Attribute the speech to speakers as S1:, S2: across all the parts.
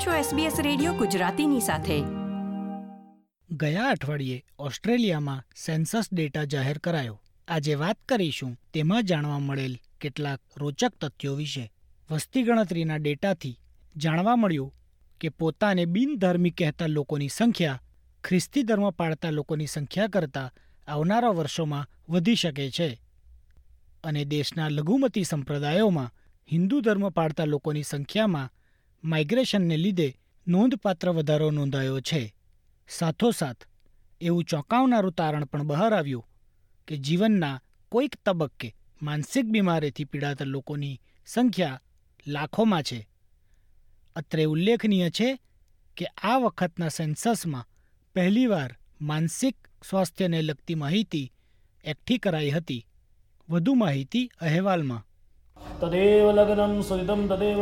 S1: આપ છો SBS radio ગુજરાતીની સાથે.
S2: ગયા અઠવાડિયે ઓસ્ટ્રેલિયામાં સેન્સસ ડેટા જાહેર કરાયો. આજે વાત કરીશું તેમાં જાણવા મળેલ કેટલાક રોચક તથ્યો વિશે. વસ્તી ગણતરીના ડેટાથી જાણવા મળ્યું કે પોતાને બિનધાર્મિક કહેતા લોકોની સંખ્યા, ખ્રિસ્તી ધર્મ પાળતા લોકોની સંખ્યા કરતાં આવનારા વર્ષોમાં વધી શકે છે. અને દેશના લઘુમતી સંપ્રદાયોમાં હિન્દુ ધર્મ પાળતા લોકોની સંખ્યામાં માઇગ્રેશનને લીધે નોંધપાત્ર વધારો નોંધાયો છે. સાથોસાથ, એવું ચોંકાવનારું તારણ પણ બહાર આવ્યું કે જીવનના કોઈક તબક્કે માનસિક બીમારીથી પીડાતા લોકોની સંખ્યા લાખોમાં છે. અત્રે ઉલ્લેખનીય છે કે આ વખતના સેન્સસમાં પહેલીવાર માનસિક સ્વાસ્થ્યને લગતી માહિતી એકઠી કરાઈ હતી. વધુ માહિતી અહેવાલમાં.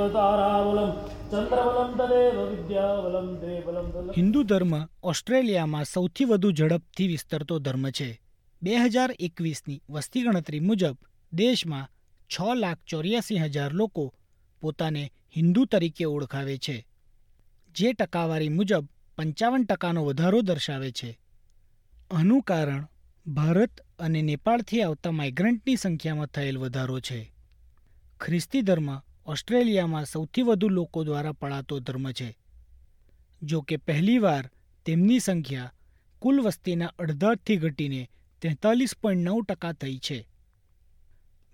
S3: તારાબલમ ચંદ્રબલમ તદેવ વિદ્યાબલમ દેવબલમ
S2: હિન્દુ ધર્મ ઓસ્ટ્રેલિયામાં સૌથી વધુ ઝડપથી વિસ્તરતો ધર્મ છે. બે હજાર એકવીસની વસ્તી ગણતરી મુજબ દેશમાં છ લાખ ચોર્યાસી હજાર લોકો પોતાને હિન્દુ તરીકે ઓળખાવે છે. જે ટકાવારી મુજબ પંચાવન ટકાનો વધારો દર્શાવે છે. આનું કારણ ભારત અને નેપાળથી આવતા માઇગ્રન્ટની સંખ્યામાં થયેલ વધારો છે. ખ્રિસ્તી ધર્મ ઓસ્ટ્રેલિયામાં સૌથી વધુ લોકો દ્વારા પળાતો ધર્મ છે. જો કે પહેલીવાર તેમની સંખ્યા કુલ વસ્તીના અડધાથી ઘટીને તેતાલીસ પોઈન્ટ નવ ટકા થઈ છે.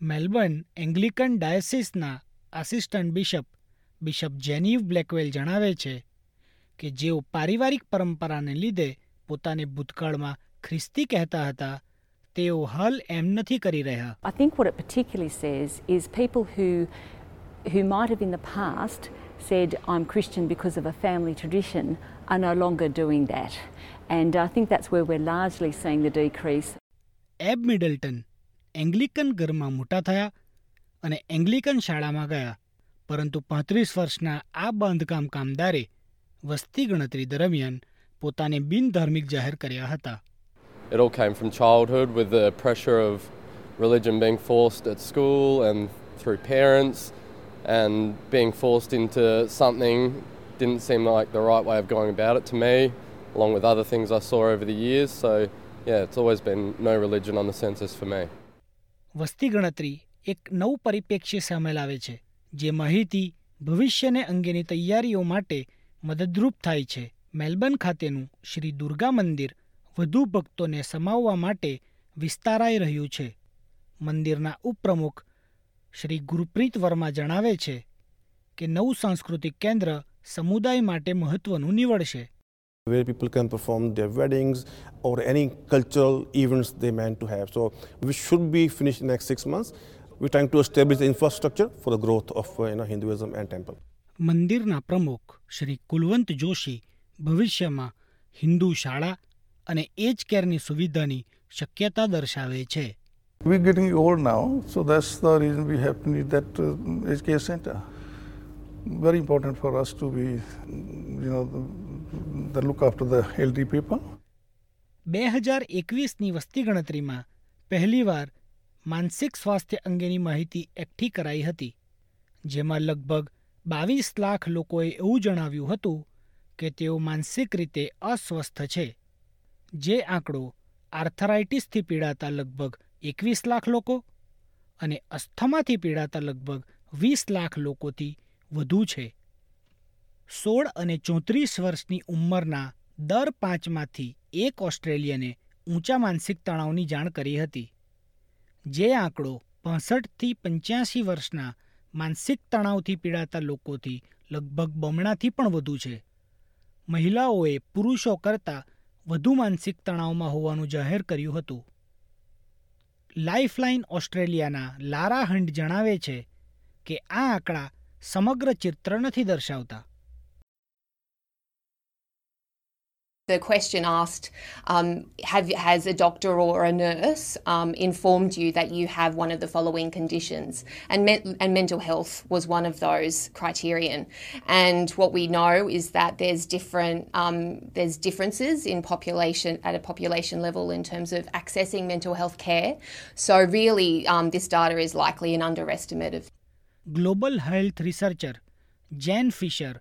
S2: Melbourne Anglican ડાયસિસના assistant bishop bishop Genieve Blackwell જણાવે છે કે જેઓ પારિવારિક પરંપરાને લીધે પોતાને ભૂતકાળમાં ખ્રિસ્તી કહેતા હતા તેઓ હાલ એમ નથી કરી રહ્યા
S4: I think what it particularly says is people who who might have in the past said I'm Christian because of a family tradition are no longer doing that. And I think that's where we're largely seeing the decrease.
S2: એબ મિડલ્ટન એંગ્લિકન ઘરમાં મોટા થયા અને એંગ્લિકન શાળામાં ગયા પરંતુ પાંત્રીસ વર્ષના આ બાંધકામ કામદારે વસ્તી ગણતરી દરમિયાન પોતાને બિનધાર્મિક જાહેર કર્યા હતા
S5: It all came from childhood with the pressure of religion being forced at school and through parents, and being forced into something didn't seem like the right way of going about it to me, along with other things I saw over the years. So, yeah, it's always been no religion on the census for me.
S2: વસ્તી ગણતરી એક નવું પરિપ્રેક્ષ્ય સામે લાવે છે જે માહિતી ભવિષ્યને અંગેની તૈયારીઓ માટે મદદરૂપ થાય છે મેલબર્ન ખાતેનું શ્રી દુર્ગા મંદિર વધુ ભક્તોને સમાવવા માટે વિસ્તારાઈ રહ્યું છે મંદિરના ઉપપ્રમુખ શ્રી ગુરપ્રીત વર્મા જણાવે છે કે નવું સાંસ્કૃતિક કેન્દ્ર સમુદાય માટે મહત્વનું નીવડશે
S6: where people can perform their weddings or any cultural events they meant to have. So we should be finished in the next six months. We're trying to establish the infrastructure for the growth of uh, you know, Hinduism and temple.
S2: મંદિરના પ્રમુખ Shri Kulavut Joshi ભવિષ્યમાં હિન્દુ શાળા અને એજ કેરની સુવિધાની શક્યતા દર્શાવે છે
S7: We're getting old now, so that's the reason we have to need that uh, aged care center. Very important for us to be, you know, the, the look after the elderly people.
S2: બે હજાર એકવીસની વસ્તી ગણતરીમાં પહેલીવાર માનસિક સ્વાસ્થ્ય અંગેની માહિતી એકઠી કરાઈ હતી જેમાં લગભગ બાવીસ લાખ લોકોએ એવું જણાવ્યું હતું કે તેઓ માનસિક રીતે અસ્વસ્થ છે જે આંકડો આર્થરાઇટિસથી પીડાતા લગભગ એકવીસ લાખ લોકો અને અસ્થમાથી પીડાતા લગભગ વીસ લાખ લોકોથી વધુ છે. સોળ અને ચોત્રીસ વર્ષની ઉંમરના દર પાંચમાંથી એક ઓસ્ટ્રેલિયને ઊંચા માનસિક તણાવની જાણ કરી હતી. જે આંકડો પાસઠથી પંચ્યાસી વર્ષના માનસિક તણાવથી પીડાતા લોકોથી લગભગ બમણાથી પણ વધુ છે. મહિલાઓએ પુરુષો કરતાં વધુ માનસિક તણાવમાં હોવાનું જાહેર કર્યું હતું. લાઇફલાઇન ઓસ્ટ્રેલિયાના લારા હંડ જણાવે છે કે આ આંકડા સમગ્ર ચિત્ર નથી દર્શાવતા.
S8: The question asked um, have, Has a doctor or a nurse um, informed you that you have one of the following conditions? And, me- and mental health was one of those criterion. And what we know is that there's, different, um, there's differences in population at a population level in terms of accessing mental health care. So, really, um, this data is likely an underestimate of.
S2: Global health researcher Jan Fisher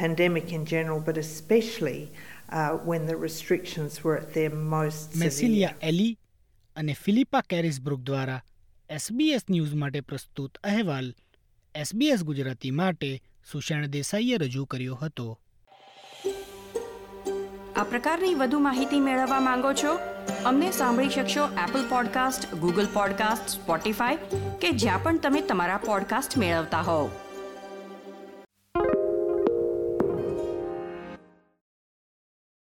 S9: pandemic in general, but especially uh, when the restrictions were at their most severe.
S2: મેસિલિયા એલી અને Philippa Carisbrooke દ્વારા SBS news માટે પ્રસ્તુત અહેવાલ SBS Gujarati માટે સુષેણ દેસાઈએ રજૂ કર્યો હતો.
S1: આ પ્રકારની વધુ માહિતી મેળવવા માંગો છો? અમને સાંભળી શકશો Apple podcast Google podcast Spotify કે જ્યાં પણ તમે તમારા પોડકાસ્ટ મેળવતા હોવ.